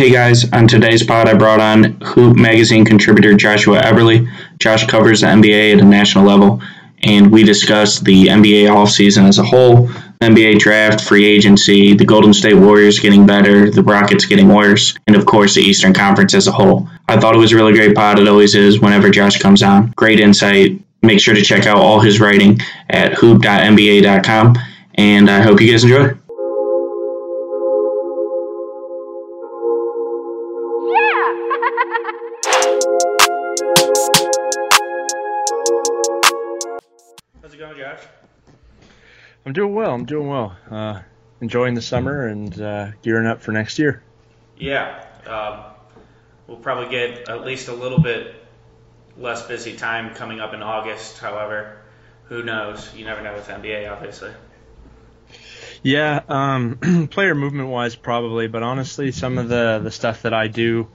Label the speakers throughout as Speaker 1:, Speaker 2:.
Speaker 1: Hey guys, on today's pod, I brought on Hoop Magazine contributor Joshua Eberly. Josh covers the NBA at a national level, and we discuss the NBA offseason as a whole, NBA draft, free agency, the Golden State Warriors getting better, the Rockets getting worse, and of course the Eastern Conference as a whole. I thought it was a really great pod. It always is whenever Josh comes on. Great insight. Make sure to check out all his writing at hoop.nba.com, and I hope you guys enjoy.
Speaker 2: I'm doing well. I'm doing well. Uh, enjoying the summer and uh, gearing up for next year.
Speaker 1: Yeah, um, we'll probably get at least a little bit less busy time coming up in August. However, who knows? You never know with NBA, obviously.
Speaker 2: Yeah, um, player movement wise, probably, but honestly, some of the the stuff that I do,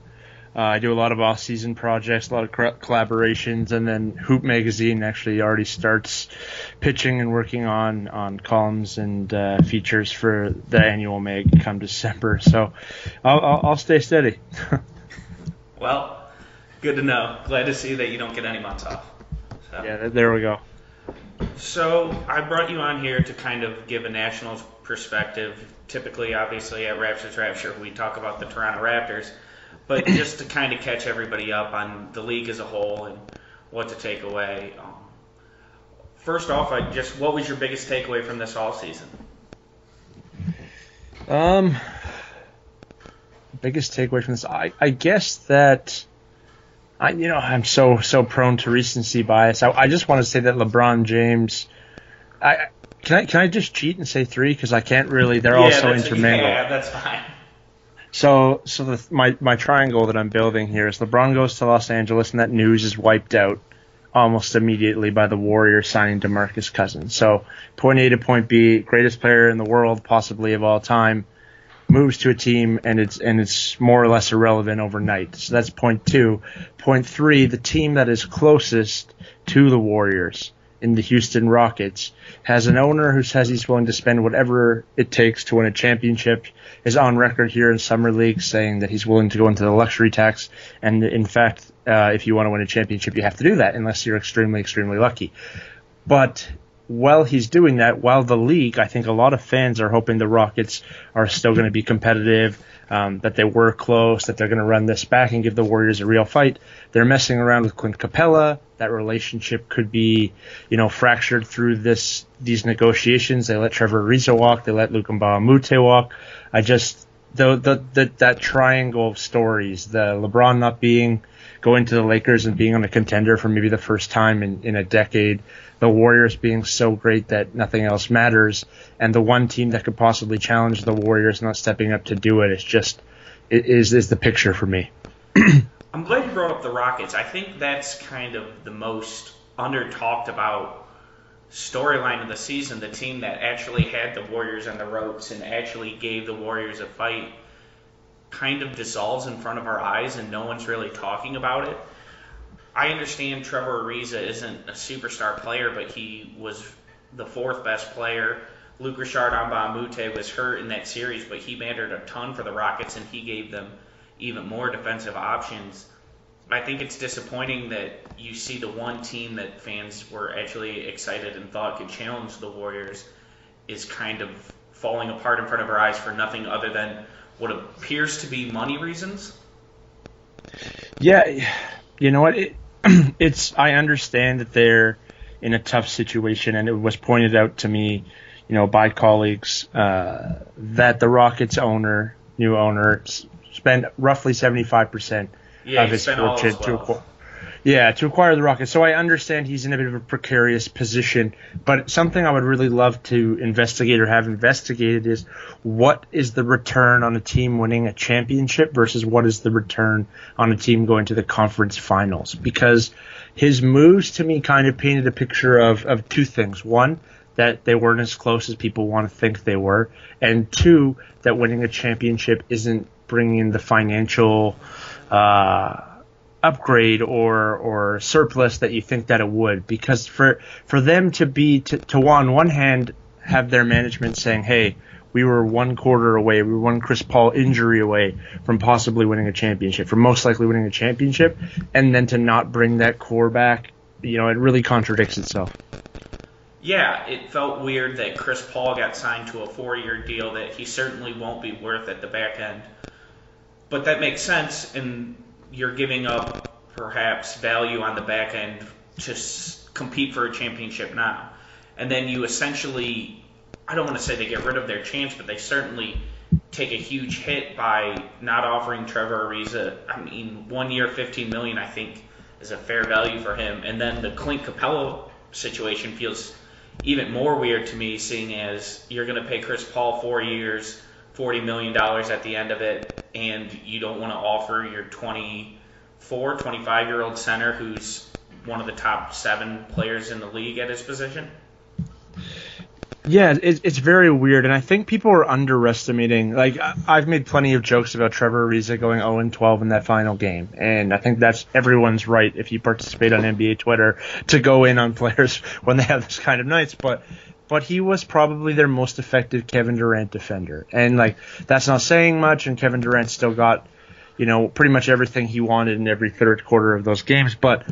Speaker 2: uh, I do a lot of off season projects, a lot of collaborations, and then Hoop Magazine actually already starts pitching and working on on columns and uh, features for the annual mag come December. So I'll, I'll, I'll stay steady.
Speaker 1: Well, good to know. Glad to see that you don't get any months off. So.
Speaker 2: yeah, there we go.
Speaker 1: So I brought you on here to kind of give a national perspective. Typically, obviously, at Raptors Rapture, we talk about the Toronto Raptors, but just to kind of catch everybody up on the league as a whole and what to take away. Um, first off, I just what was your biggest takeaway from this all season?
Speaker 2: Um, biggest takeaway from this, I, I guess that, I you know I'm so so prone to recency bias. I, I just want to say that LeBron James, I can I can I just cheat and say three because I can't really. They're all so intermingled.
Speaker 1: Yeah, that's fine.
Speaker 2: So, so the, my my triangle that I'm building here is LeBron goes to Los Angeles, and that news is wiped out almost immediately by the Warriors signing DeMarcus Cousins. So, point A to point B, greatest player in the world, possibly of all time, moves to a team, and it's and it's more or less irrelevant overnight. So that's point two. Point three, the team that is closest to the Warriors in the Houston Rockets has an owner who says he's willing to spend whatever it takes to win a championship. Is on record here in summer league saying that he's willing to go into the luxury tax, and in fact, uh, if you want to win a championship, you have to do that unless you're extremely, extremely lucky. But while he's doing that, while the league, I think a lot of fans are hoping the Rockets are still going to be competitive, um, that they were close, that they're going to run this back and give the Warriors a real fight. They're messing around with Clint Capela. That relationship could be, you know, fractured through this these negotiations. They let Trevor Ariza walk. They let Luka Mute walk. I just the, the the that triangle of stories, the LeBron not being going to the Lakers and being on a contender for maybe the first time in, in a decade, the Warriors being so great that nothing else matters, and the one team that could possibly challenge the Warriors not stepping up to do it is just it is is the picture for me.
Speaker 1: I'm glad you brought up the Rockets. I think that's kind of the most under talked about storyline of the season. The team that actually had the Warriors on the ropes and actually gave the Warriors a fight kind of dissolves in front of our eyes and no one's really talking about it. I understand Trevor Ariza isn't a superstar player, but he was the fourth best player. Luc Richard Mbah a Moute was hurt in that series, but he mattered a ton for the Rockets and he gave them even more defensive options. I think it's disappointing that you see the one team that fans were actually excited and thought could challenge the Warriors is kind of falling apart in front of our eyes for nothing other than what appears to be money reasons.
Speaker 2: Yeah, you know what? It, it's I understand that they're in a tough situation, and it was pointed out to me, you know, by colleagues uh, that the Rockets owner, new owner, spent roughly seventy five percent
Speaker 1: Yeah,
Speaker 2: of his fortune to acquire. Yeah, to acquire the Rockets. So I understand he's in a bit of a precarious position, but something I would really love to investigate or have investigated is what is the return on a team winning a championship versus what is the return on a team going to the conference finals? Because his moves to me kind of painted a picture of, of two things. One, that they weren't as close as people want to think they were, and two, that winning a championship isn't bringing the financial uh, upgrade or or surplus that you think that it would. Because for for them to be to, to on one hand have their management saying, "Hey, we were one quarter away, we were one Chris Paul injury away from possibly winning a championship, from most likely winning a championship, and then to not bring that core back, you know, it really contradicts itself.
Speaker 1: Yeah, it felt weird that Chris Paul got signed to a four-year deal that he certainly won't be worth at the back end. But that makes sense, and you're giving up perhaps value on the back end to s- compete for a championship now. And then you essentially, I don't want to say they get rid of their chance, but they certainly take a huge hit by not offering Trevor Ariza. I mean, one year, 15 million, I think, is a fair value for him. And then the Clint Capela situation feels even more weird to me, seeing as you're going to pay Chris Paul four years, $40 million at the end of it, and you don't want to offer your 24, 25 year old center who's one of the top seven players in the league at his position.
Speaker 2: Yeah, it, it's very weird, and I think people are underestimating. Like I've made plenty of jokes about Trevor Ariza going 0 and 12 in that final game, and I think that's everyone's right if you participate on NBA Twitter to go in on players when they have this kind of nights. But but he was probably their most effective Kevin Durant defender, and like that's not saying much. And Kevin Durant still got you know pretty much everything he wanted in every third quarter of those games, but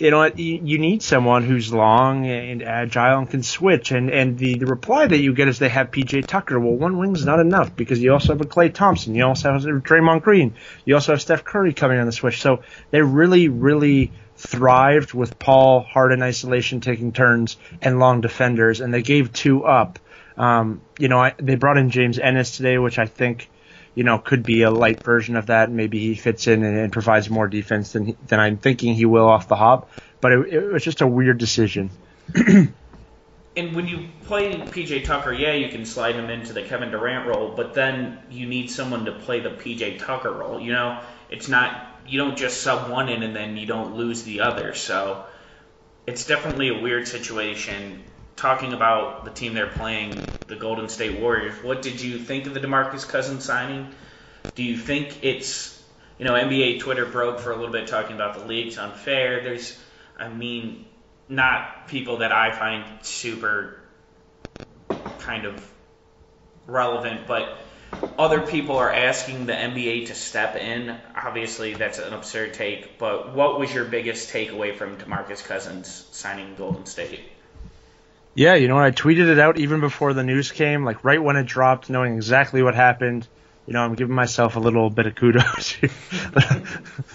Speaker 2: you know, you, need someone who's long and agile and can switch. And, and the, the reply that you get is they have PJ Tucker. Well, one wing's not enough because you also have a Klay Thompson. You also have Draymond Green. You also have Steph Curry coming on the switch. So they really, really thrived with Paul hard in isolation, taking turns, and long defenders. And they gave two up. Um, you know, I, they brought in James Ennis today, which I think you know, could be a light version of that. Maybe he fits in and, and provides more defense than than I'm thinking he will off the hop. But it, it was just a weird decision.
Speaker 1: and when you play PJ Tucker, yeah, you can slide him into the Kevin Durant role, but then you need someone to play the PJ Tucker role. You know, it's not you don't just sub one in and then you don't lose the other. So it's definitely a weird situation. Talking about the team they're playing, the Golden State Warriors, what did you think of the DeMarcus Cousins signing? Do you think it's, you know, NBA Twitter broke for a little bit talking about the league's unfair. There's, I mean, not people that I find super kind of relevant, but other people are asking the NBA to step in. Obviously, that's an absurd take, but what was your biggest takeaway from DeMarcus Cousins signing Golden State?
Speaker 2: Yeah, you know? I tweeted it out even before the news came, like right when it dropped, knowing exactly what happened. You know, I'm giving myself a little bit of kudos, a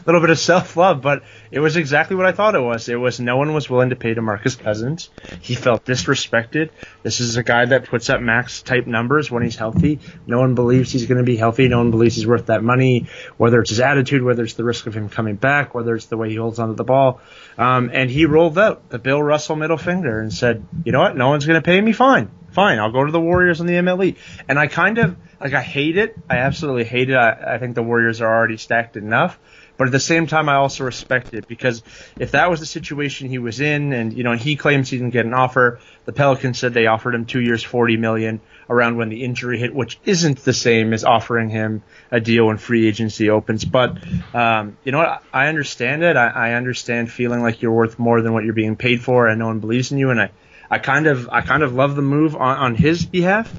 Speaker 2: little bit of self love, but it was exactly what I thought it was. It was no one was willing to pay DeMarcus Cousins. He felt disrespected. This is a guy that puts up max type numbers when he's healthy. No one believes he's going to be healthy. No one believes he's worth that money, whether it's his attitude, whether it's the risk of him coming back, whether it's the way he holds onto the ball. Um, and he rolled out the Bill Russell middle finger and said, you know what? No one's going to pay me. Fine. Fine. I'll go to the Warriors on the MLE. And I kind of, like, I hate it. I absolutely hate it. I, I think the Warriors are already stacked enough. But at the same time, I also respect it because if that was the situation he was in, and you know, he claims he didn't get an offer, the Pelicans said they offered him two years, forty million, around when the injury hit, which isn't the same as offering him a deal when free agency opens. But um, you know what? I understand it. I, I understand feeling like you're worth more than what you're being paid for, and no one believes in you. And I, I kind of, I kind of love the move on, on his behalf.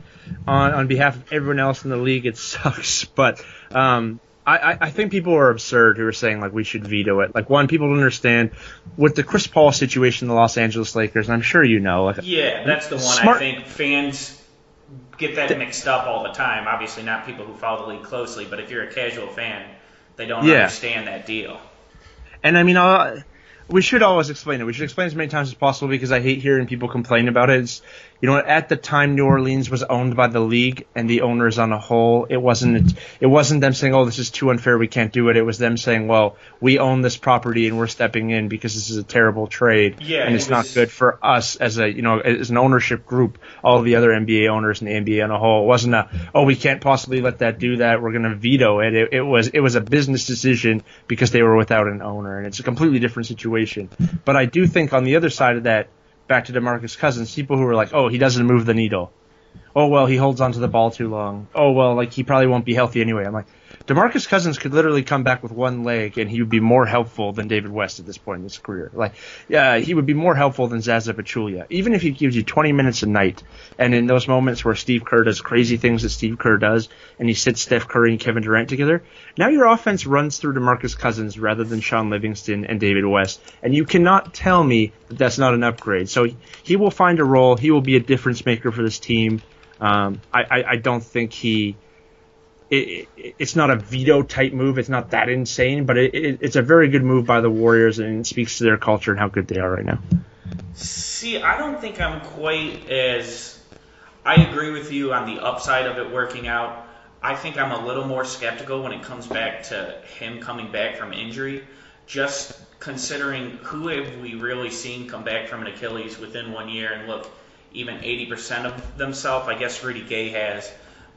Speaker 2: On, on behalf of everyone else in the league, it sucks, but um, I, I think people are absurd who are saying like we should veto it. Like one, people don't understand with the Chris Paul situation, the Los Angeles Lakers. And I'm sure you know. Like,
Speaker 1: Yeah, that's the one
Speaker 2: Smart-
Speaker 1: I think fans get that mixed up all the time. Obviously, not people who follow the league closely, but if you're a casual fan, they don't
Speaker 2: Yeah.
Speaker 1: understand that deal.
Speaker 2: and I mean, uh, we should always explain it. We should explain as many times as possible because I hate hearing people complain about it. It's, you know, at the time New Orleans was owned by the league and the owners on a whole, it wasn't it wasn't them saying, "Oh, this is too unfair, we can't do it." It was them saying, "Well, we own this property and we're stepping in because this is a terrible trade
Speaker 1: Yeah,
Speaker 2: and
Speaker 1: it
Speaker 2: it's not good for us as a you know as an ownership group, all the other NBA owners and the NBA on a whole. It wasn't a oh we can't possibly let that do that. We're going to veto it. it. It was it was a business decision because they were without an owner, and it's a completely different situation. But I do think on the other side of that, back to Demarcus Cousins, people who are like, oh he doesn't move the needle. Oh well, he holds onto the ball too long. Oh well, like he probably won't be healthy anyway. I'm like, Demarcus Cousins could literally come back with one leg and he would be more helpful than David West at this point in his career. Like, yeah, he would be more helpful than Zaza Pachulia, even if he gives you 20 minutes a night. And in those moments where Steve Kerr does crazy things that Steve Kerr does, and he sits Steph Curry and Kevin Durant together, now your offense runs through Demarcus Cousins rather than Shaun Livingston and David West. And you cannot tell me that that's not an upgrade. So he will find a role. He will be a difference maker for this team. Um, I, I, I don't think he it, it, it's not a veto type move. It's not that insane, but it, it's a very good move by the Warriors and it speaks to their culture and how good they are right now.
Speaker 1: See, I don't think I'm quite as. I agree with you on the upside of it working out. I think I'm a little more skeptical when it comes back to him coming back from injury. Just considering who have we really seen come back from an Achilles within one year and look even 80% of themselves? I guess Rudy Gay has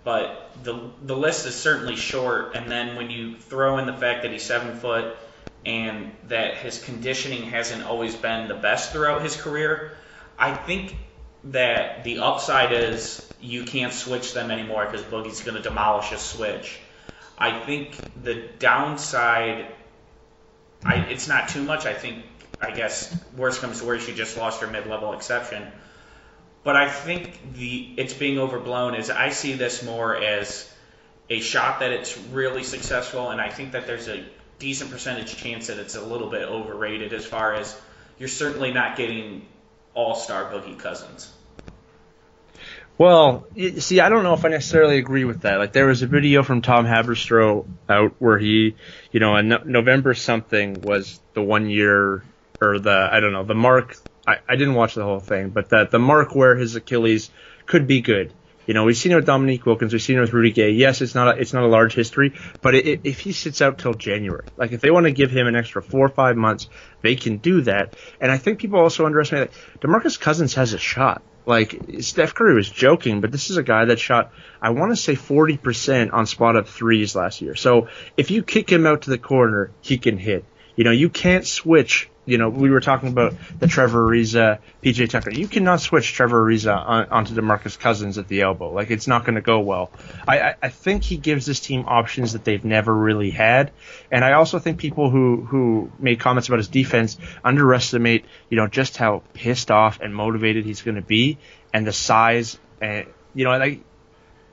Speaker 1: but the the list is certainly short. And then when you throw in the fact that he's seven foot and that his conditioning hasn't always been the best throughout his career, I think that the upside is you can't switch them anymore because Boogie's going to demolish a switch. I think the downside, I, it's not too much. I think, I guess, worst comes to worst, she just lost her mid-level exception. But I think the it's being overblown is I see this more as a shot that it's really successful, and I think that there's a decent percentage chance that it's a little bit overrated as far as you're certainly not getting all-star Boogie Cousins.
Speaker 2: Well, see, I don't know if I necessarily agree with that. Like, there was a video from Tom Haberstroh out where he, you know, in November something was the one year or the I don't know the mark I, I didn't watch the whole thing, but that the mark where his Achilles could be good. You know, we've seen it with Dominique Wilkins, we've seen it with Rudy Gay. Yes, it's not a, it's not a large history, but it, it, if he sits out till January, like if they want to give him an extra four or five months, they can do that. And I think people also underestimate that Demarcus Cousins has a shot. Like Steph Curry was joking, but this is a guy that shot, I want to say 40% on spot up threes last year. So if you kick him out to the corner, he can hit. You know, you can't switch you know, we were talking about the Trevor Ariza, PJ Tucker. You cannot switch Trevor Ariza on, onto DeMarcus Cousins at the elbow. Like it's not going to go well. I, I, think he gives this team options that they've never really had, and I also think people who who made comments about his defense underestimate, you know, just how pissed off and motivated he's going to be, and the size. And you know, like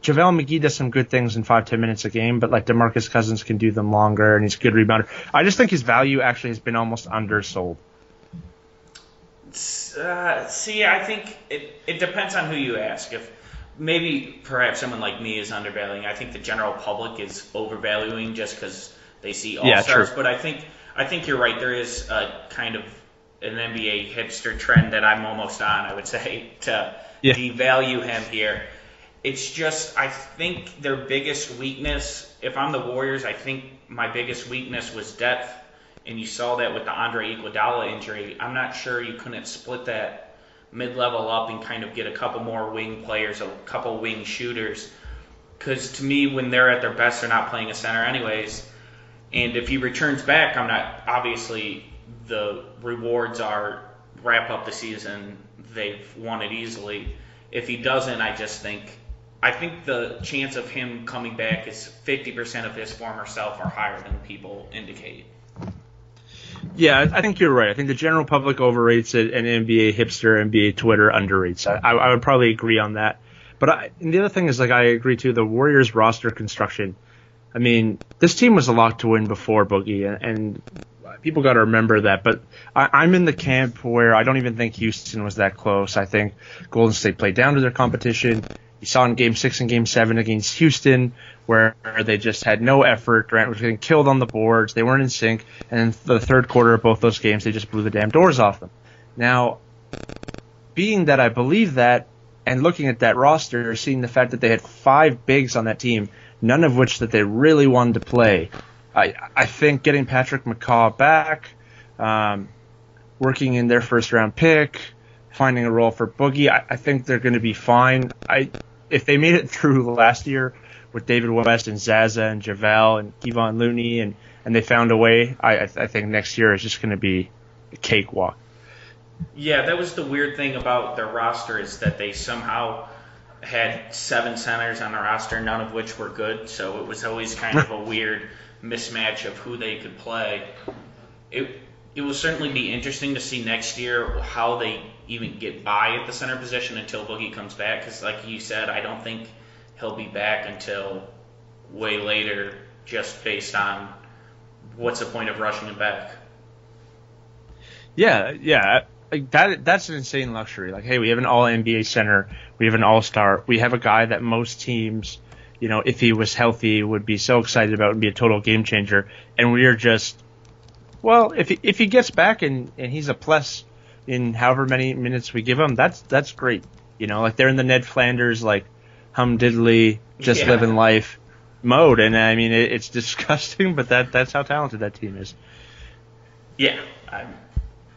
Speaker 2: JaVale McGee does some good things in five ten minutes a game, but like Demarcus Cousins can do them longer, and he's a good rebounder. I just think his value actually has been almost undersold.
Speaker 1: Uh, see, I think it, it depends on who you ask. If maybe perhaps someone like me is undervaluing, I think the general public is overvaluing just because they see all stars. But I think I think you're right. There is a kind of an NBA hipster trend that I'm almost on. I would say to yeah. devalue him here. It's just I think their biggest weakness. If I'm the Warriors, I think my biggest weakness was depth, and you saw that with the Andre Iguodala injury. I'm not sure you couldn't split that mid-level up and kind of get a couple more wing players, a couple wing shooters. Because to me, when they're at their best, they're not playing a center anyways. And if he returns back, I'm not obviously the rewards are wrap up the season. They've won it easily. If he doesn't, I just think I think the chance of him coming back is 50% of his former self or higher than people indicate.
Speaker 2: Yeah, I think you're right. I think the general public overrates it, and NBA hipster, NBA Twitter underrates. I, I would probably agree on that. But I, the other thing is, like, I agree too. The Warriors roster construction. I mean, this team was a lot to win before Boogie, and, and people got to remember that. But I, am in the camp where I don't even think Houston was that close. I think Golden State played down to their competition. You saw in Game Six and Game Seven against Houston where they just had no effort. Durant was getting killed on the boards. They weren't in sync. And the third quarter of both those games, they just blew the damn doors off them. Now, being that I believe that, and looking at that roster, seeing the fact that they had five bigs on that team, none of which that they really wanted to play, I I think getting Patrick McCaw back, um, working in their first round pick, finding a role for Boogie, I, I think they're going to be fine. I if they made it through last year with David West and Zaza and JaVale and Kevon Looney and, and they found a way, I, I think next year is just going to be a cakewalk.
Speaker 1: Yeah, that was the weird thing about their roster is that they somehow, had seven centers on the roster, none of which were good. So it was always kind of a weird mismatch of who they could play. It it will certainly be interesting to see next year how they even get by at the center position until Boogie comes back. Because like you said, I don't think he'll be back until way later, just based on what's the point of rushing him back.
Speaker 2: Yeah, yeah. Like that that's an insane luxury. Like, hey, we have an all NBA center, we have an all star, we have a guy that most teams, you know, if he was healthy, would be so excited about and be a total game changer. And we are just well, if he, if he gets back and, and he's a plus in however many minutes we give them, that's that's great. You know, like they're in the Ned Flanders like hum diddly, just
Speaker 1: Yeah.
Speaker 2: living life mode, and I mean it, it's disgusting, but that that's how talented that team is.
Speaker 1: Yeah, I'm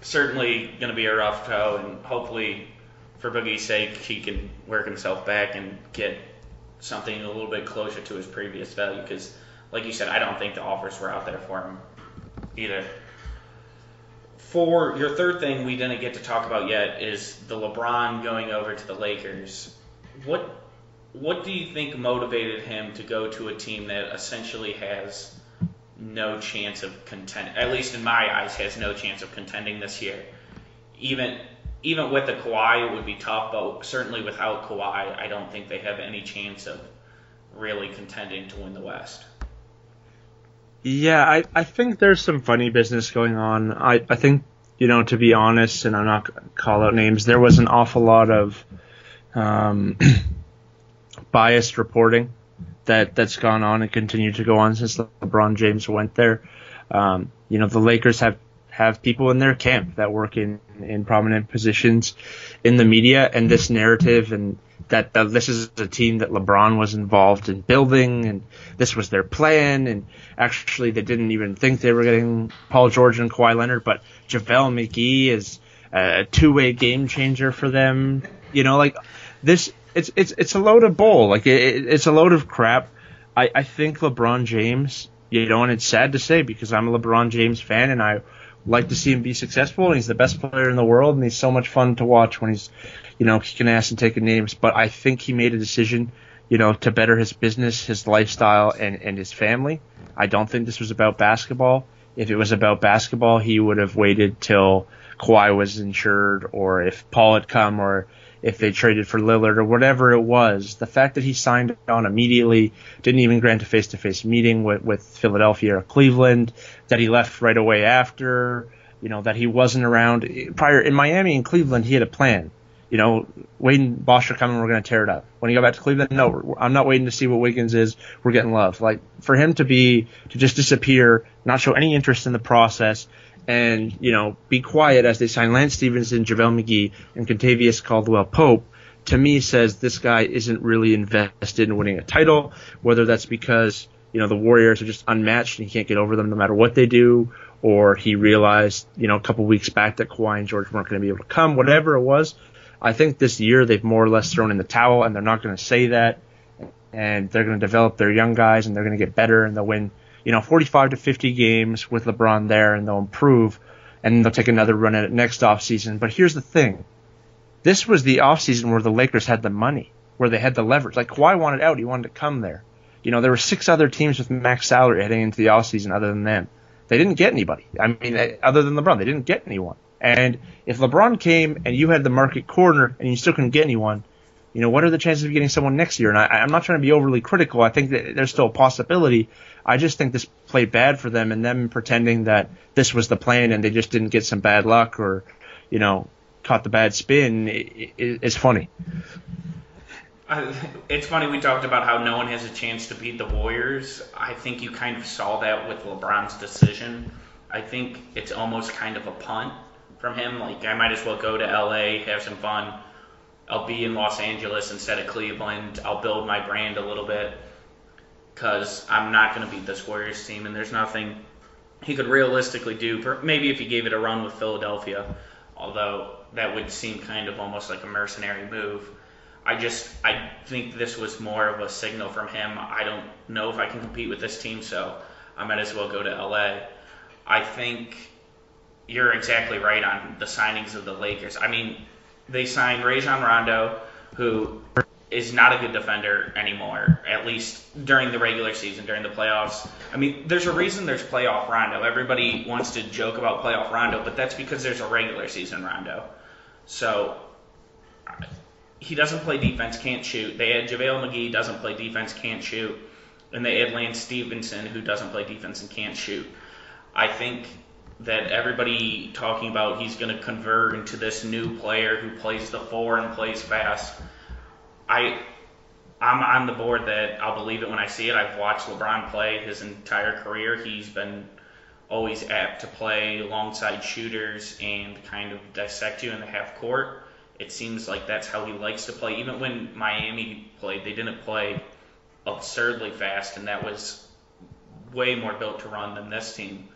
Speaker 1: certainly going to be a rough toe, and hopefully, for Boogie's sake, he can work himself back and get something a little bit closer to his previous value. Because, like you said, I don't think the offers were out there for him either. For your third thing, we didn't get to talk about yet is the LeBron going over to the Lakers. What what do you think motivated him to go to a team that essentially has no chance of contend at least in my eyes has no chance of contending this year. Even even with the Kawhi it would be tough, but certainly without Kawhi, I don't think they have any chance of really contending to win the West.
Speaker 2: Yeah, I, I think there's some funny business going on. I, I think, you know, to be honest, and I'm not going to call out names, there was an awful lot of um, biased reporting that, that's gone on and continued to go on since LeBron James went there. Um, you know, the Lakers have, have people in their camp that work in, in prominent positions in the media, and this narrative and that, that this is a team that LeBron was involved in building, and this was their plan, and actually they didn't even think they were getting Paul George and Kawhi Leonard, but JaVale McGee is a two-way game changer for them. You know, like this, it's it's it's a load of bull. Like it, it's a load of crap. I I think LeBron James, you know, and it's sad to say because I'm a LeBron James fan and I like to see him be successful he's the best player in the world and he's so much fun to watch when he's, you know, kicking ass and taking names. But I think he made a decision, you know, to better his business, his lifestyle, and and his family. I don't think this was about basketball. If it was about basketball, he would have waited till Kawhi was insured, or if Paul had come, or if they traded for Lillard, or whatever it was. The fact that he signed on immediately, didn't even grant a face-to-face meeting with, with Philadelphia or Cleveland, that he left right away after, you know, that he wasn't around prior in Miami and Cleveland. He had a plan. You know, Wade and Bosh are coming. We're going to tear it up. When he got back to Cleveland, no, I'm not waiting to see what Wiggins is. We're getting love. Like for him to be to just disappear, not show any interest in the process, and you know be quiet as they sign Lance Stephenson, JaVale McGee, and Kentavious Caldwell Pope. To me, says this guy isn't really invested in winning a title. Whether that's because you know the Warriors are just unmatched and he can't get over them no matter what they do, or he realized you know a couple weeks back that Kawhi and George weren't going to be able to come. Whatever it was, I think this year they've more or less thrown in the towel, and they're not going to say that. And they're going to develop their young guys, and they're going to get better, and they'll win, you know, 45 to 50 games with LeBron there, and they'll improve, and they'll take another run at it next offseason. But here's the thing: this was the offseason where the Lakers had the money, where they had the leverage. Like Kawhi wanted out, he wanted to come there. You know, there were six other teams with max salary heading into the offseason other than them. They didn't get anybody. I mean, other than LeBron, they didn't get anyone. And if LeBron came and you had the market corner and you still couldn't get anyone, you know, what are the chances of getting someone next year? And I, I'm not trying to be overly critical. I think that there's still a possibility. I just think this played bad for them and them pretending that this was the plan and they just didn't get some bad luck or, you know, caught the bad spin i- i- is funny.
Speaker 1: It's funny we talked about how no one has a chance to beat the Warriors. I think you kind of saw that with LeBron's decision. I think it's almost kind of a punt from him. Like I might as well go to LA, have some fun. I'll be in Los Angeles instead of Cleveland. I'll build my brand a little bit because I'm not going to beat this Warriors team, and there's nothing he could realistically do. Maybe if he gave it a run with Philadelphia, although that would seem kind of almost like a mercenary move. I just I think this was more of a signal from him. I don't know if I can compete with this team, so I might as well go to LA. I think you're exactly right on the signings of the Lakers. I mean, they signed Rajon Rondo, who is not a good defender anymore, at least during the regular season, during the playoffs. I mean, there's a reason there's playoff Rondo. Everybody wants to joke about playoff Rondo, but that's because there's a regular season Rondo. So he doesn't play defense, can't shoot. They had JaVale McGee, doesn't play defense, can't shoot. And they had Lance Stephenson, who doesn't play defense and can't shoot. I think that everybody talking about he's going to convert into this new player who plays the four and plays fast – I I'm on the board that I'll believe it when I see it. I've watched LeBron play his entire career. He's been always apt to play alongside shooters and kind of dissect you in the half court. It seems like that's how he likes to play. Even when Miami played, they didn't play absurdly fast, and that was way more built to run than this team.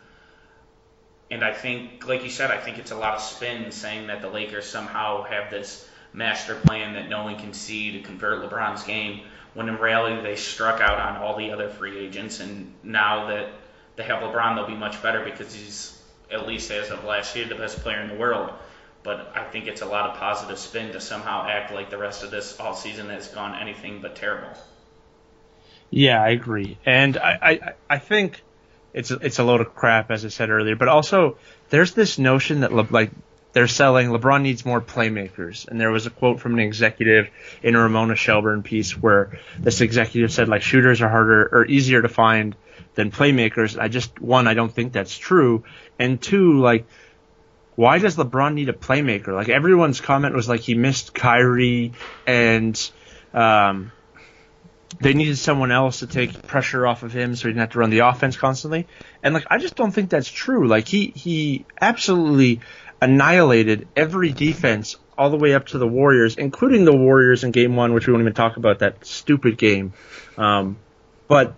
Speaker 1: And I think, like you said, I think it's a lot of spin saying that the Lakers somehow have this master plan that no one can see to convert LeBron's game. When in reality, they struck out on all the other free agents, and now that they have LeBron, they'll be much better because he's, at least as of last year, the best player in the world. But I think it's a lot of positive spin to somehow act like the rest of this all season has gone anything but terrible.
Speaker 2: Yeah, I agree, and I, I, I think it's a, it's a load of crap, as I said earlier. But also, there's this notion that like they're selling LeBron needs more playmakers. And there was a quote from an executive in a Ramona Shelburne piece where this executive said like shooters are harder or easier to find than playmakers. I just one, I don't think that's true. And two, like why does LeBron need a playmaker? Like everyone's comment was like he missed Kyrie and um, they needed someone else to take pressure off of him so he didn't have to run the offense constantly. And like I just don't think that's true. Like he he absolutely annihilated every defense all the way up to the Warriors, including the Warriors in Game One, which we won't even talk about that stupid game. Um, but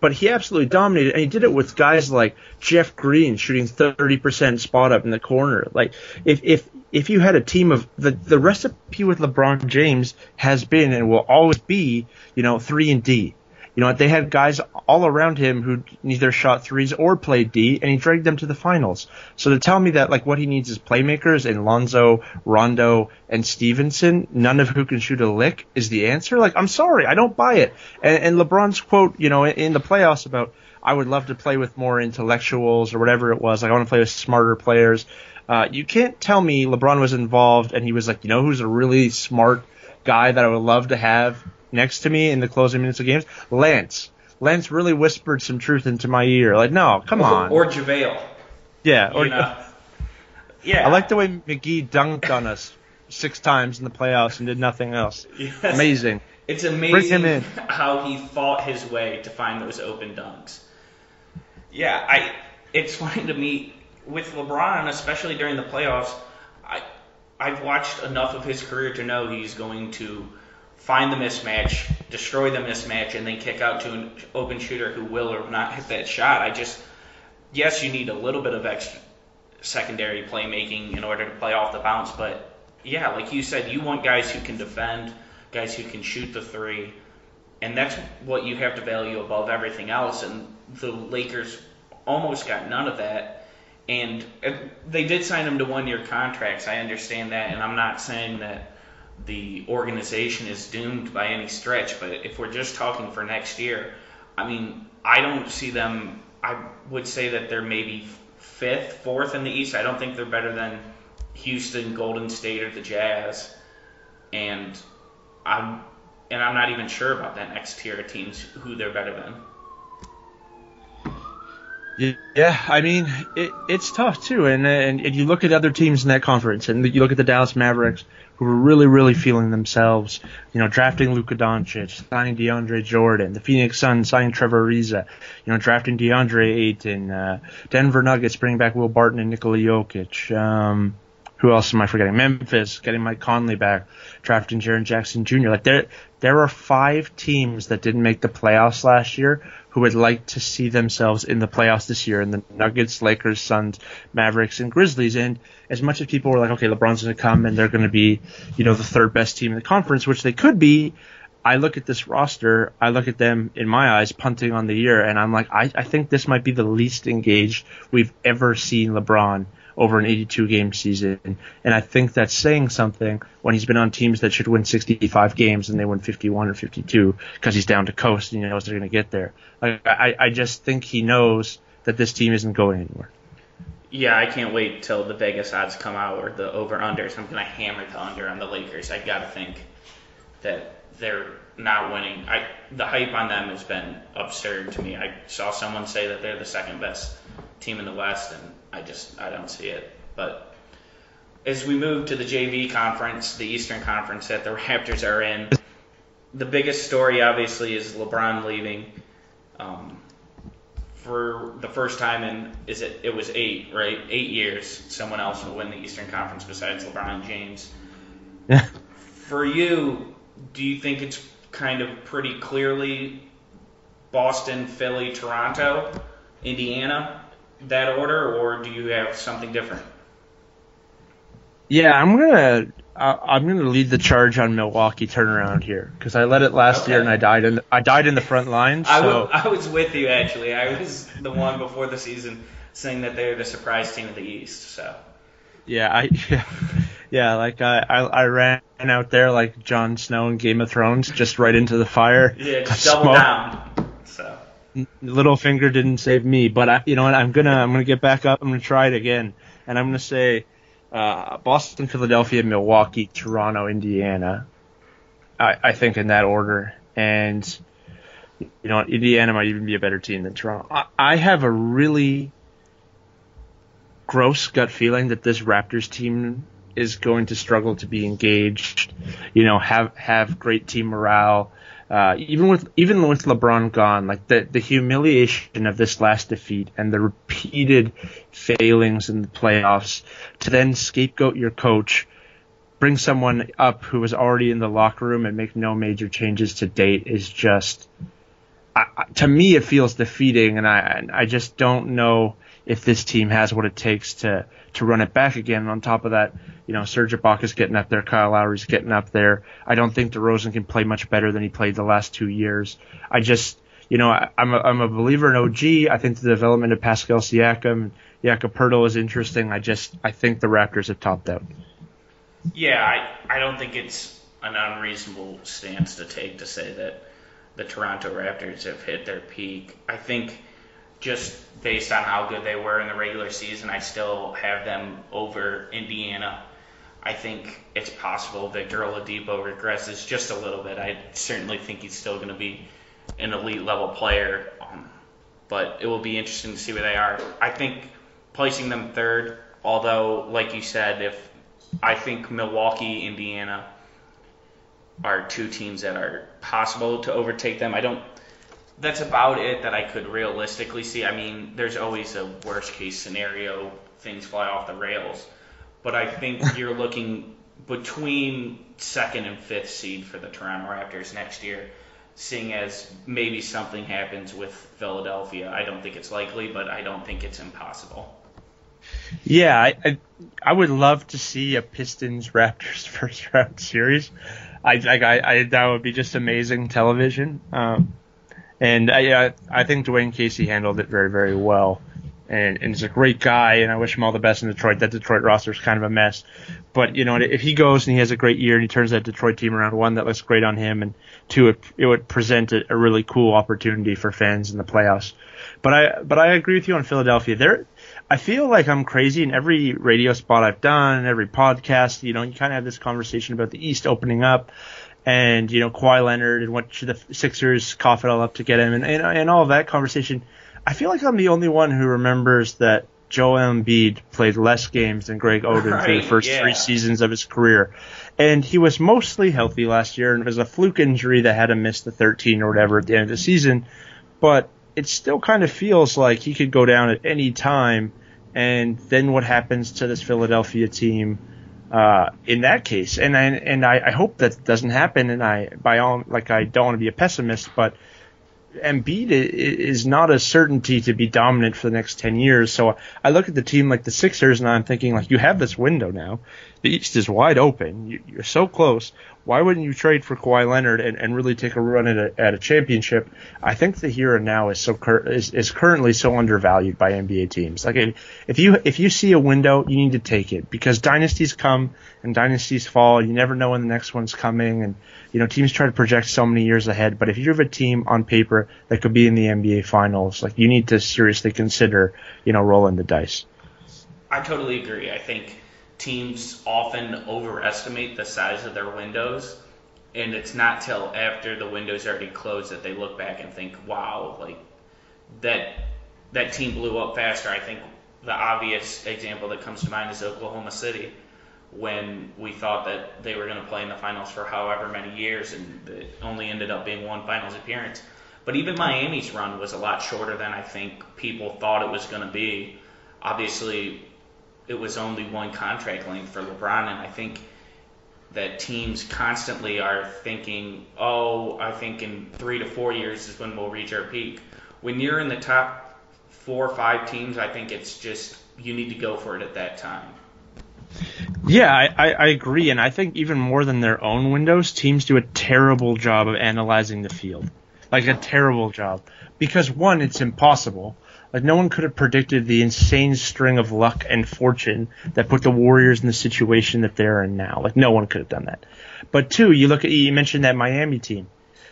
Speaker 2: but he absolutely dominated, and he did it with guys like Jeff Green shooting 30% spot up in the corner. Like if if if you had a team of the the recipe with LeBron James has been and will always be, you know, three and D. You know, they had guys all around him who neither shot threes or played D, and he dragged them to the finals. So to tell me that like what he needs is playmakers and Lonzo, Rondo, and Stephenson, none of who can shoot a lick, is the answer. Like I'm sorry, I don't buy it. And, and LeBron's quote, you know, in, the playoffs about I would love to play with more intellectuals or whatever it was. Like I want to play with smarter players. Uh, you can't tell me LeBron was involved and he was like, you know, who's a really smart guy that I would love to have next to me in the closing minutes of games, Lance. Lance really whispered some truth into my ear. Like, no, come on.
Speaker 1: Or JaVale.
Speaker 2: Yeah. Or,
Speaker 1: you know? Yeah.
Speaker 2: I like the way McGee dunked on us six times in the playoffs and did nothing else.
Speaker 1: Yes.
Speaker 2: Amazing.
Speaker 1: It's amazing how he fought his way to find those open dunks. Yeah, I. It's funny to me with LeBron, especially during the playoffs. I I've watched enough of his career to know he's going to find the mismatch, destroy the mismatch, and then kick out to an open shooter who will or not hit that shot. I just, yes, you need a little bit of extra secondary playmaking in order to play off the bounce, but yeah, like you said, you want guys who can defend, guys who can shoot the three, and that's what you have to value above everything else. And the Lakers almost got none of that. And they did sign him to one-year contracts. I understand that, and I'm not saying that the organization is doomed by any stretch. But if we're just talking for next year, I mean, I don't see them. I would say that they're maybe fifth, fourth in the East. I don't think they're better than Houston, Golden State, or the Jazz. And I'm and I'm not even sure about that next tier of teams who they're better than.
Speaker 2: Yeah, I mean it, it's tough too, and, and and you look at other teams in that conference, and you look at the Dallas Mavericks, who were really, really feeling themselves. You know, drafting Luka Doncic, signing DeAndre Jordan, the Phoenix Suns signing Trevor Ariza, you know, drafting DeAndre Ayton, uh, Denver Nuggets bringing back Will Barton and Nikola Jokic. Um, who else am I forgetting? Memphis getting Mike Conley back, drafting Jaren Jackson Jr. Like there, there are five teams that didn't make the playoffs last year who would like to see themselves in the playoffs this year, in the Nuggets, Lakers, Suns, Mavericks, and Grizzlies. And as much as people were like, okay, LeBron's going to come and they're going to be, you know, the third best team in the conference, which they could be. I look at this roster, I look at them in my eyes punting on the year, and I'm like, I, I think this might be the least engaged we've ever seen LeBron over an 82 game season. And I think that's saying something when he's been on teams that should win 65 games and they win 51 or 52 because he's down to coast and he knows they're going to get there. Like, I, I just think he knows that this team isn't going anywhere.
Speaker 1: Yeah, I can't wait till the Vegas odds come out or the over unders. I'm gonna hammer the under on the Lakers. I gotta think that they're not winning. I the hype on them has been absurd to me. I saw someone say that they're the second best team in the West, and I just I don't see it. But as we move to the JV conference, the Eastern Conference that the Raptors are in, the biggest story obviously is LeBron leaving. Um, for the first time in is it it was eight right eight years someone else will win the Eastern Conference besides LeBron James.
Speaker 2: Yeah.
Speaker 1: For you, do you think it's kind of pretty clearly Boston, Philly, Toronto, Indiana that order, or do you have something different?
Speaker 2: Yeah, I'm gonna I'm gonna lead the charge on Milwaukee turnaround here because I led it last
Speaker 1: Okay.
Speaker 2: year and I died in I died in the front line. So
Speaker 1: I wa- I was with you actually. I was the one before the season saying that they're the surprise team of the East. So
Speaker 2: yeah, I yeah, yeah like I, I I ran out there like Jon Snow in Game of Thrones, just right into the fire.
Speaker 1: yeah, just double
Speaker 2: smoked.
Speaker 1: down.
Speaker 2: Littlefinger didn't save me, but I, you know what? I'm gonna I'm gonna get back up. I'm gonna try it again, and I'm gonna say uh, Boston, Philadelphia, Milwaukee, Toronto, Indiana. I, I think in that order, and you know? Indiana might even be a better team than Toronto. I, I have a really gross gut feeling that this Raptors team is going to struggle to be engaged. You know, have have great team morale. Uh, even with even with LeBron gone, like the the humiliation of this last defeat and the repeated failings in the playoffs, to then scapegoat your coach, bring someone up who was already in the locker room and make no major changes to date is just, I, to me, it feels defeating, and I and I just don't know if this team has what it takes to to run it back again. And On top of that, you know, Serge Ibaka's getting up there, Kyle Lowry's getting up there. I don't think DeRozan can play much better than he played the last two years. I just, you know, I, I'm a, I'm a believer in OG. I think the development of Pascal Siakam, Jakob Poeltl is interesting. I just, I think the Raptors have topped out.
Speaker 1: yeah, I I don't think it's an unreasonable stance to take to say that the Toronto Raptors have hit their peak. I think just based on how good they were in the regular season, I still have them over Indiana. I think it's possible that Victor Oladipo regresses just a little bit. I certainly think he's still going to be an elite level player, um, but it will be interesting to see where they are. I think placing them third, although, like you said, if I think Milwaukee, Indiana are two teams that are possible to overtake them. I don't. That's about it that I could realistically see. I mean, there's always a worst case scenario, things fly off the rails, but I think you're looking between second and fifth seed for the Toronto Raptors next year. Seeing as maybe something happens with Philadelphia, I don't think it's likely, but I don't think it's impossible.
Speaker 2: Yeah, I, I, I would love to see a Pistons Raptors first round series. I I, I that would be just amazing television. Um, and I, I I think Dwane Casey handled it very very well. And, and he's a great guy, and I wish him all the best in Detroit. That Detroit roster is kind of a mess, but you know if he goes and he has a great year and he turns that Detroit team around, one that looks great on him, and two it, it would present a, a really cool opportunity for fans in the playoffs. But I but I agree with you on Philadelphia. They're I feel like I'm crazy in every radio spot I've done, every podcast. You know, you kind of have this conversation about the East opening up, and you know Kawhi Leonard and what should the Sixers cough it all up to get him, and and, and all of that conversation. I feel like I'm the only one who remembers that Joel Embiid played less games than Greg Oden through
Speaker 1: Right,
Speaker 2: the first
Speaker 1: yeah.
Speaker 2: three seasons of his career, and he was mostly healthy last year, and it was a fluke injury that had him miss the 13 or whatever at the end of the season, but it still kind of feels like he could go down at any time. And then what happens to this Philadelphia team uh, in that case? And I, and I, I hope that doesn't happen. And I by all like I don't want to be a pessimist, but Embiid is not a certainty to be dominant for the next 10 years. So I look at the team like the Sixers and I'm thinking like you have this window now. The East is wide open. You, you're so close. Why wouldn't you trade for Kawhi Leonard and, and really take a run at a, at a championship? I think the here and now is so cur- is, is currently so undervalued by NBA teams. Like if you if you see a window, you need to take it because dynasties come and dynasties fall. You never know when the next one's coming, and you know teams try to project so many years ahead. But if you have a team on paper that could be in the NBA Finals, like you need to seriously consider you know rolling the dice.
Speaker 1: I totally agree. I think teams often overestimate the size of their windows, and it's not till after the window's already closed that they look back and think, "Wow, like that that team blew up faster." I think the obvious example that comes to mind is Oklahoma City, when we thought that they were going to play in the finals for however many years, and it only ended up being one finals appearance. But even Miami's run was a lot shorter than I think people thought it was going to be. Obviously, it was only one contract length for LeBron, and I think that teams constantly are thinking, oh, I think in three to four years is when we'll reach our peak. When you're in the top four or five teams, I think it's just you need to go for it at that time.
Speaker 2: Yeah, I, I, agree, and I think even more than their own windows, teams do a terrible job of analyzing the field, like a terrible job. Because one, it's impossible. Like no one could have predicted the insane string of luck and fortune that put the Warriors in the situation that they're in now. Like no one could have done that. But two, you look at you mentioned that Miami team.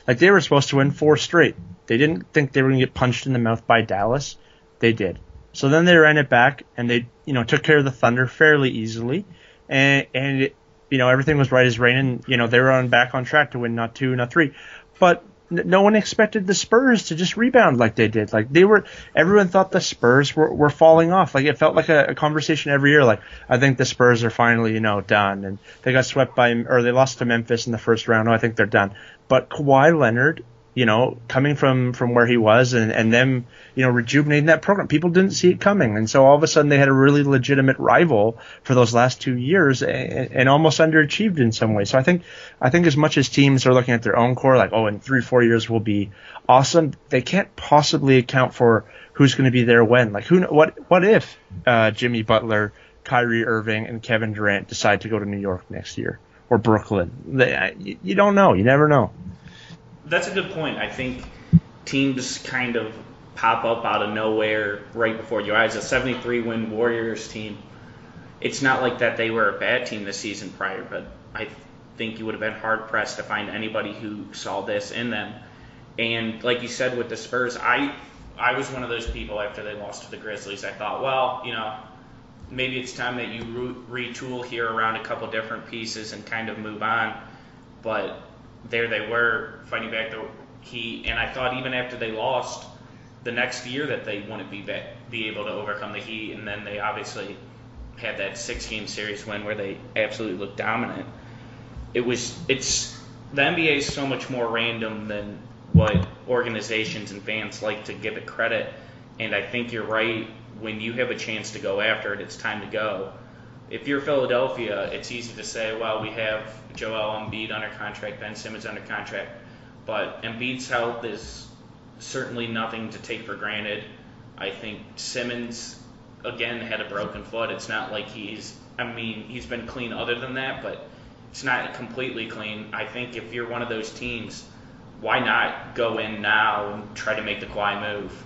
Speaker 2: Like they were supposed to win four straight. They didn't think they were going to get punched in the mouth by Dallas. They did. So then they ran it back and they, you know, took care of the Thunder fairly easily. And and it, you know everything was right as rain, and you know they were on back on track to win not two, not three. But no one expected the Spurs to just rebound like they did. Like they were, everyone thought the Spurs were, were falling off. Like it felt like a, a conversation every year. Like I think the Spurs are finally, you know, done, and they got swept by or they lost to Memphis in the first round. Oh, I think they're done. But Kawhi Leonard you know, coming from from where he was and and them, you know, rejuvenating that program. People didn't see it coming, and so all of a sudden they had a really legitimate rival for those last two years and, and almost underachieved in some way. So I think I think as much as teams are looking at their own core, like oh, in three four years will be awesome, they can't possibly account for who's going to be there when. Like who what what if uh, Jimmy Butler, Kyrie Irving, and Kevin Durant decide to go to New York next year or Brooklyn? They, you, you don't know. You never know
Speaker 1: that's a good point. I think teams kind of pop up out of nowhere right before your eyes. A 73 win Warriors team. It's not like that they were a bad team this season prior, but I think you would have been hard pressed to find anybody who saw this in them. And like you said with the Spurs, I I was one of those people after they lost to the Grizzlies. I thought, well, you know, maybe it's time that you retool here around a couple different pieces and kind of move on. But there they were fighting back the Heat, and I thought even after they lost the next year that they wouldn't be back, be able to overcome the Heat, and then they obviously had that six game series win where they absolutely looked dominant. It was it's the NBA is so much more random than what organizations and fans like to give it credit, and I think you're right. When you have a chance to go after it, it's time to go if you're Philadelphia, it's easy to say, well, we have Joel Embiid under contract, Ben Simmons under contract, but Embiid's health is certainly nothing to take for granted. I think Simmons again had a broken foot. It's not like he's I mean, he's been clean other than that, but it's not completely clean. I think if you're one of those teams, why not go in now and try to make the Kawhi move?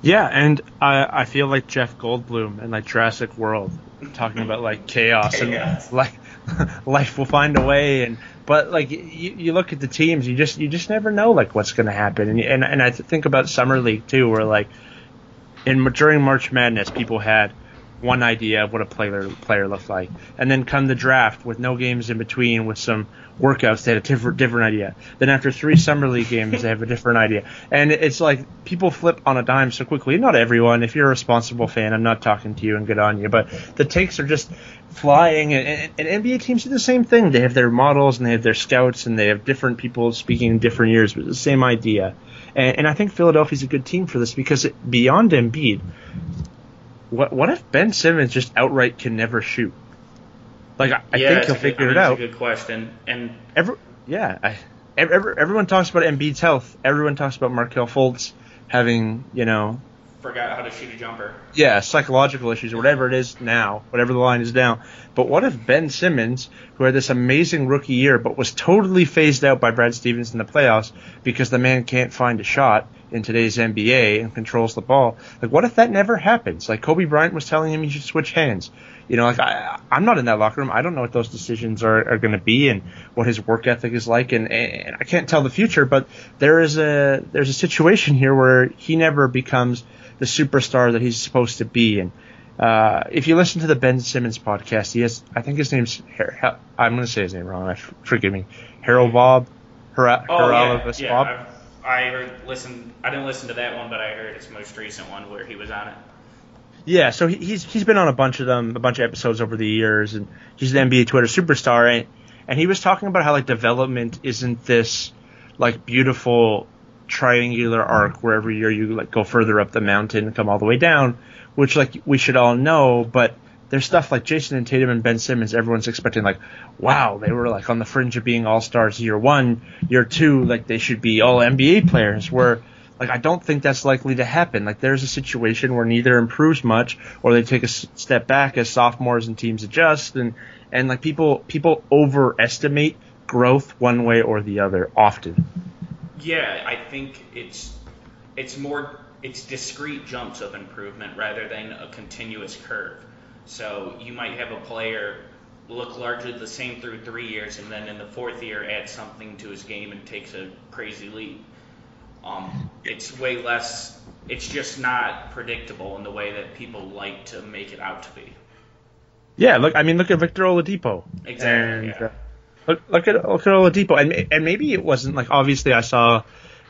Speaker 2: Yeah, and I I feel like Jeff Goldblum in like Jurassic World talking about like chaos and like life will find a way and but like you, you look at the teams you just you just never know like what's going to happen. And, and and I think about summer league too where like in during March Madness people had one idea of what a player player looked like and then come the draft with no games in between with some workouts, they had a different different idea. Then after three summer league games, they have a different idea. And it's like people flip on a dime so quickly. Not everyone. If you're a responsible fan, I'm not talking to you and good on you, but the takes are just flying. And, and, and NBA teams do the same thing. They have their models and they have their scouts and they have different people speaking in different years, but the same idea. And, and I think Philadelphia's a good team for this because it, beyond Embiid, what what if Ben Simmons just outright can never shoot? Like I,
Speaker 1: yeah,
Speaker 2: think he'll figure it out.
Speaker 1: That's a good question. And
Speaker 2: every yeah, I, every, everyone talks about Embiid's health. Everyone talks about Markelle Fultz having you know
Speaker 1: forgot how to shoot a jumper.
Speaker 2: Yeah, psychological issues or whatever it is now, whatever the line is now. But what if Ben Simmons, who had this amazing rookie year, but was totally phased out by Brad Stevens in the playoffs because the man can't find a shot in today's NBA and controls the ball? Like, what if that never happens? Like Kobe Bryant was telling him he should switch hands. You know, like I, I'm not in that locker room. I don't know what those decisions are, are going to be and what his work ethic is like, and, and I can't tell the future. But there is a there's a situation here where he never becomes the superstar that he's supposed to be. And uh, if you listen to the Ben Simmons podcast, he has I think his name's I'm going to say his name wrong. Forgive me, Harold Bob.
Speaker 1: Har- oh yeah, yeah. Bob. i heard listen. I didn't listen to that one, but I heard his most recent one where he was on it.
Speaker 2: Yeah, so he's he's been on a bunch of them, a bunch of episodes over the years, and he's an NBA Twitter superstar, and, and he was talking about how like development isn't this like beautiful triangular arc where every year you like go further up the mountain and come all the way down, which like we should all know, but there's stuff like Jayson and Tatum and Ben Simmons. Everyone's expecting like, wow, they were like on the fringe of being all stars year one, year two, like they should be all NBA players. Where like I don't think that's likely to happen. Like there's a situation where neither improves much, or they take a step back as sophomores and teams adjust, and and like people people overestimate growth one way or the other often.
Speaker 1: Yeah, I think it's it's more it's discrete jumps of improvement rather than a continuous curve. So you might have a player look largely the same through three years, and then in the fourth year add something to his game and takes a crazy leap. Um, it's way less. It's just not predictable in the way that people like to make it out to be.
Speaker 2: Yeah, look. I mean, look at Victor Oladipo.
Speaker 1: Exactly. And, yeah. uh,
Speaker 2: look, at look at Oladipo, and and maybe it wasn't like obviously I saw,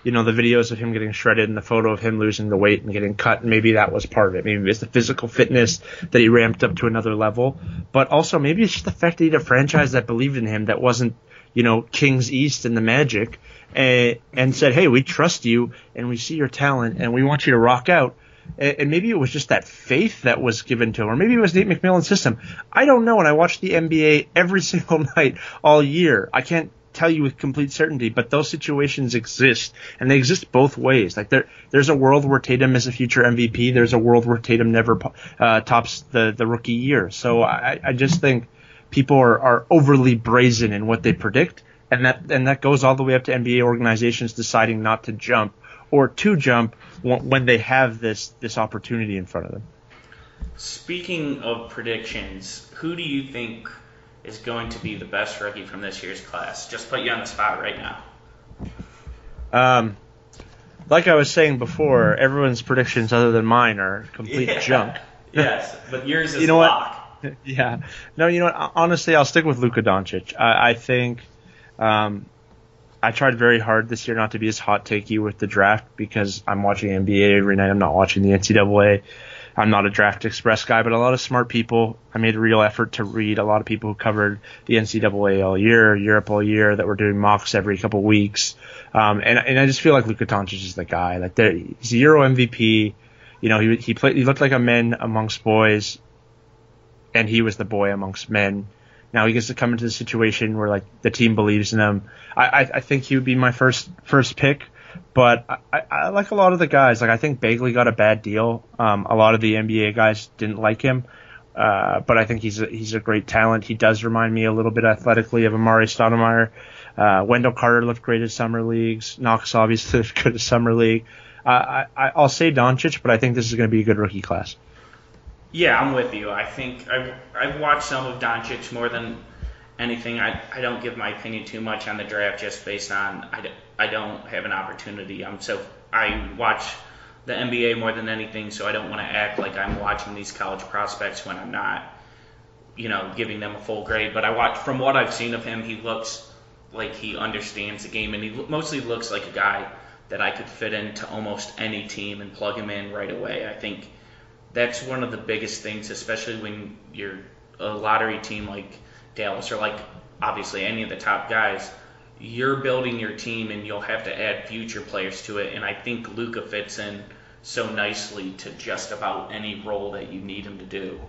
Speaker 2: you know, the videos of him getting shredded and the photo of him losing the weight and getting cut, and maybe that was part of it. Maybe it's the physical fitness that he ramped up to another level, but also maybe it's just the fact that he had a franchise that believed in him that wasn't, you know, Kings East and the Magic and, and said, "Hey, we trust you, and we see your talent, and we want you to rock out." And maybe it was just that faith that was given to him, or maybe it was Nate McMillan's system. I don't know. And I watch the NBA every single night all year. I can't tell you with complete certainty, but those situations exist, and they exist both ways. Like there, there's a world where Tatum is a future MVP. There's a world where Tatum never uh, tops the the rookie year. So I, I just think people are, are overly brazen in what they predict, and that and that goes all the way up to NBA organizations deciding not to jump or to jump when they have this this opportunity in front of them.
Speaker 1: Speaking of predictions, who do you think is going to be the best rookie from this year's class? Just put you on the spot right now.
Speaker 2: Um, like I was saying before, everyone's predictions other than mine are complete
Speaker 1: yeah.
Speaker 2: junk.
Speaker 1: yes, but yours is
Speaker 2: you know
Speaker 1: lock.
Speaker 2: What? Yeah. No, you know what? Honestly, I'll stick with Luka Doncic. I, I think – um, I tried very hard this year not to be as hot takey with the draft because I'm watching NBA every night. I'm not watching the NCAA. I'm not a DraftExpress guy, but a lot of smart people. I made a real effort to read a lot of people who covered the NCAA all year, Europe all year, that were doing mocks every couple weeks. Um, and and I just feel like Luka Doncic is the guy. Like he's Euro MVP. You know, he he played. He looked like a man amongst boys, and he was the boy amongst men. Now he gets to come into the situation where like the team believes in him. I, I, I think he would be my first first pick, but I, I like a lot of the guys. Like I think Bagley got a bad deal. Um, a lot of the NBA guys didn't like him. Uh, but I think he's a, he's a great talent. He does remind me a little bit athletically of Amar'e Stoudemire. Uh, Wendell Carter looked great at summer leagues. Knox obviously looked good at summer league. Uh, I, I'll say Doncic, but I think this is going to be a good rookie class.
Speaker 1: Yeah, I'm with you. I think I've, I've watched some of Doncic more than anything. I, I don't give my opinion too much on the draft just based on I, I don't have an opportunity. I'm so I watch the NBA more than anything, so I don't want to act like I'm watching these college prospects when I'm not, you know, giving them a full grade. But I watch from what I've seen of him, he looks like he understands the game, and he mostly looks like a guy that I could fit into almost any team and plug him in right away. I think that's one of the biggest things, especially when you're a lottery team like Dallas or like obviously any of the top guys. You're building your team and you'll have to add future players to it. And I think Luka fits in so nicely to just about any role that you need him to do.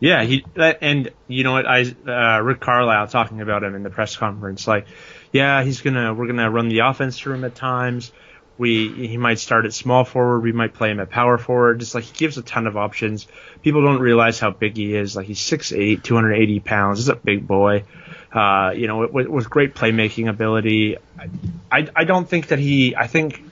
Speaker 2: Yeah, he and you know what I uh, Rick Carlisle talking about him in the press conference, like, yeah, he's gonna we're gonna run the offense through him at times We he might start at small forward. We might play him at power forward. Just like he gives a ton of options. People don't realize how big he is. Like he's 6'8", 280 pounds. He's a big boy. Uh, you know, with, with great playmaking ability. I, I don't think that he. I think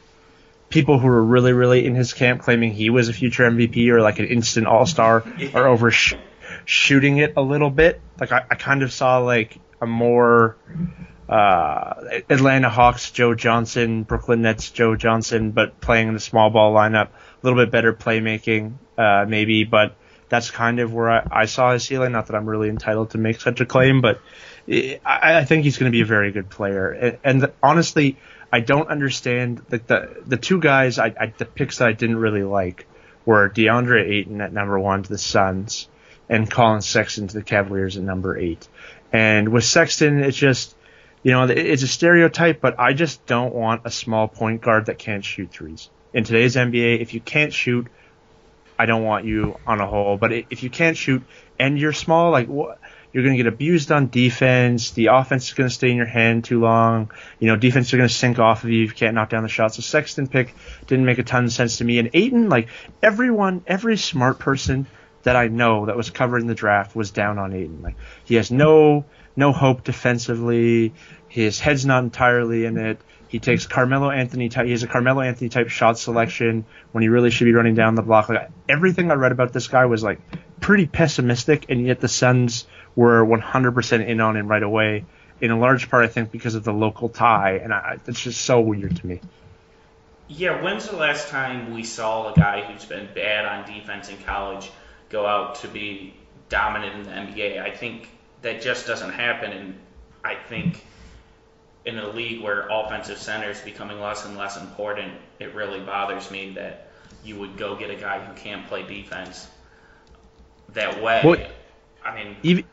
Speaker 2: people who are really, really in his camp claiming he was a future MVP or like an instant All Star are overshooting it a little bit. Like I, I kind of saw like a more uh, Atlanta Hawks Joe Johnson, Brooklyn Nets Joe Johnson, but playing in the small ball lineup, a little bit better playmaking, uh, maybe, but that's kind of where I, I saw his ceiling. Not that I'm really entitled to make such a claim, but I, I think he's going to be a very good player. And, and honestly, I don't understand the the, the two guys I, I the picks that I didn't really like were DeAndre Ayton at number one to the Suns and Collin Sexton to the Cavaliers at number eight. And with Sexton, it's just you know it's a stereotype, but I just don't want a small point guard that can't shoot threes. In today's NBA, if you can't shoot, I don't want you on a hole. But if you can't shoot and you're small, like what? You're going to get abused on defense. The offense is going to stay in your hand too long. You know, defense are going to sink off of you if you can't knock down the shots. So Sexton pick didn't make a ton of sense to me. And Ayton, like everyone, every smart person that I know that was covering the draft was down on Ayton. Like he has no no hope defensively. His head's not entirely in it. He takes Carmelo Anthony type. He has a Carmelo Anthony type shot selection when he really should be running down the block. Like everything I read about this guy was like pretty pessimistic, and yet the Suns were 100% in on him right away. In a large part, I think, because of the local tie, and I, it's just so weird to me.
Speaker 1: Yeah, when's the last time we saw a guy who's been bad on defense in college go out to be dominant in the NBA? I think that just doesn't happen, and I think in a league where offensive center is becoming less and less important, it really bothers me that you would go get a guy who can't play defense that way. Well, I mean,
Speaker 2: even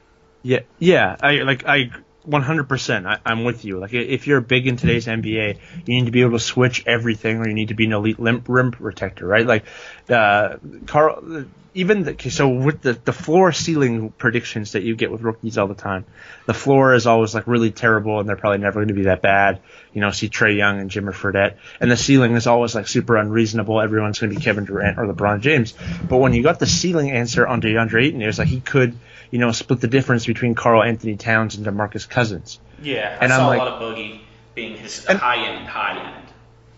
Speaker 2: yeah, yeah. I like I 100%. I, I'm with you. Like if you're big in today's NBA, you need to be able to switch everything, or you need to be an elite limp, rim protector, right? Like uh, Carl, even the, so with the the floor ceiling predictions that you get with rookies all the time, the floor is always like really terrible, and they're probably never going to be that bad. You know, see Trae Young and Jimmer Fredette, and the ceiling is always like super unreasonable. Everyone's going to be Kevin Durant or LeBron James. But when you got the ceiling answer on DeAndre Ayton, it was like he could you know, split the difference between Karl-Anthony Towns and DeMarcus Cousins.
Speaker 1: Yeah, I and saw I'm like, a lot of Boogie being his and, high end, high end.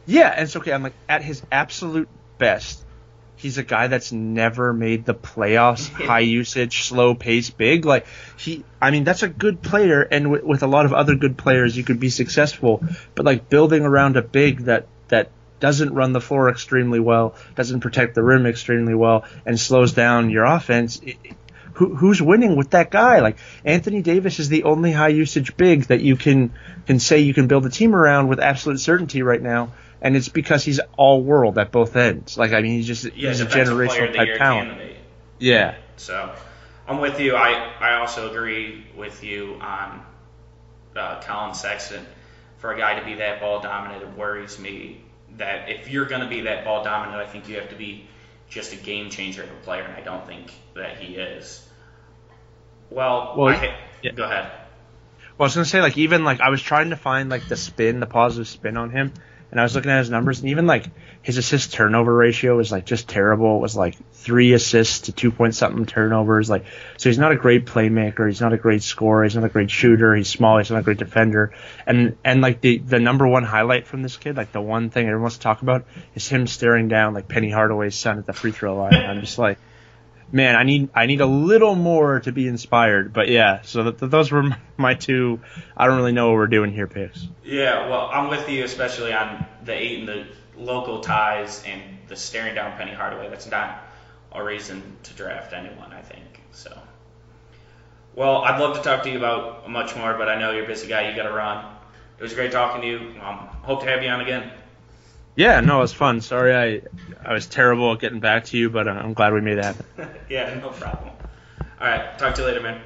Speaker 2: Yeah, and it's okay. I'm like, at his absolute best, he's a guy that's never made the playoffs, high usage, slow pace, big. Like he, I mean, that's a good player, and w- with a lot of other good players, you could be successful. But like building around a big that that doesn't run the floor extremely well, doesn't protect the rim extremely well, and slows down your offense. It, who, who's winning with that guy? Like Anthony Davis is the only high usage big that you can can say you can build a team around with absolute certainty right now, and it's because he's all world at both ends. Like I mean, he's just
Speaker 1: yeah,
Speaker 2: he's a generational type talent.
Speaker 1: Candidate.
Speaker 2: Yeah.
Speaker 1: So I'm with you. I I also agree with you on uh, Collin Sexton. For a guy to be that ball dominant, it worries me that if you're going to be that ball dominant, I think you have to be just a game changer of a player, and I don't think that he is. Well, well I, yeah. go ahead.
Speaker 2: Well, I was gonna say like even like I was trying to find like the spin, the positive spin on him, and I was looking at his numbers, and even like his assist turnover ratio was like just terrible. It was like three assists to two point something turnovers. Like so, he's not a great playmaker. He's not a great scorer. He's not a great shooter. He's small. He's not a great defender. And and like the the number one highlight from this kid, like the one thing everyone wants to talk about, is him staring down like Penny Hardaway's son at the free throw line. I'm just like man, I need I need a little more to be inspired. But yeah, so th- those were my two. I don't really know what we're doing here picks.
Speaker 1: Yeah, well, I'm with you, especially on the eight and the local ties and the staring down Penny Hardaway. That's not a reason to draft anyone, I think. So, well, I'd love to talk to you about much more, but I know you're a busy guy. You got to run. It was great talking to you. Um, hope to have you on again.
Speaker 2: Yeah, no, it was fun. Sorry, I I was terrible at getting back to you, but uh, I'm glad we made happen.
Speaker 1: yeah, no problem. All right, talk to you later, man.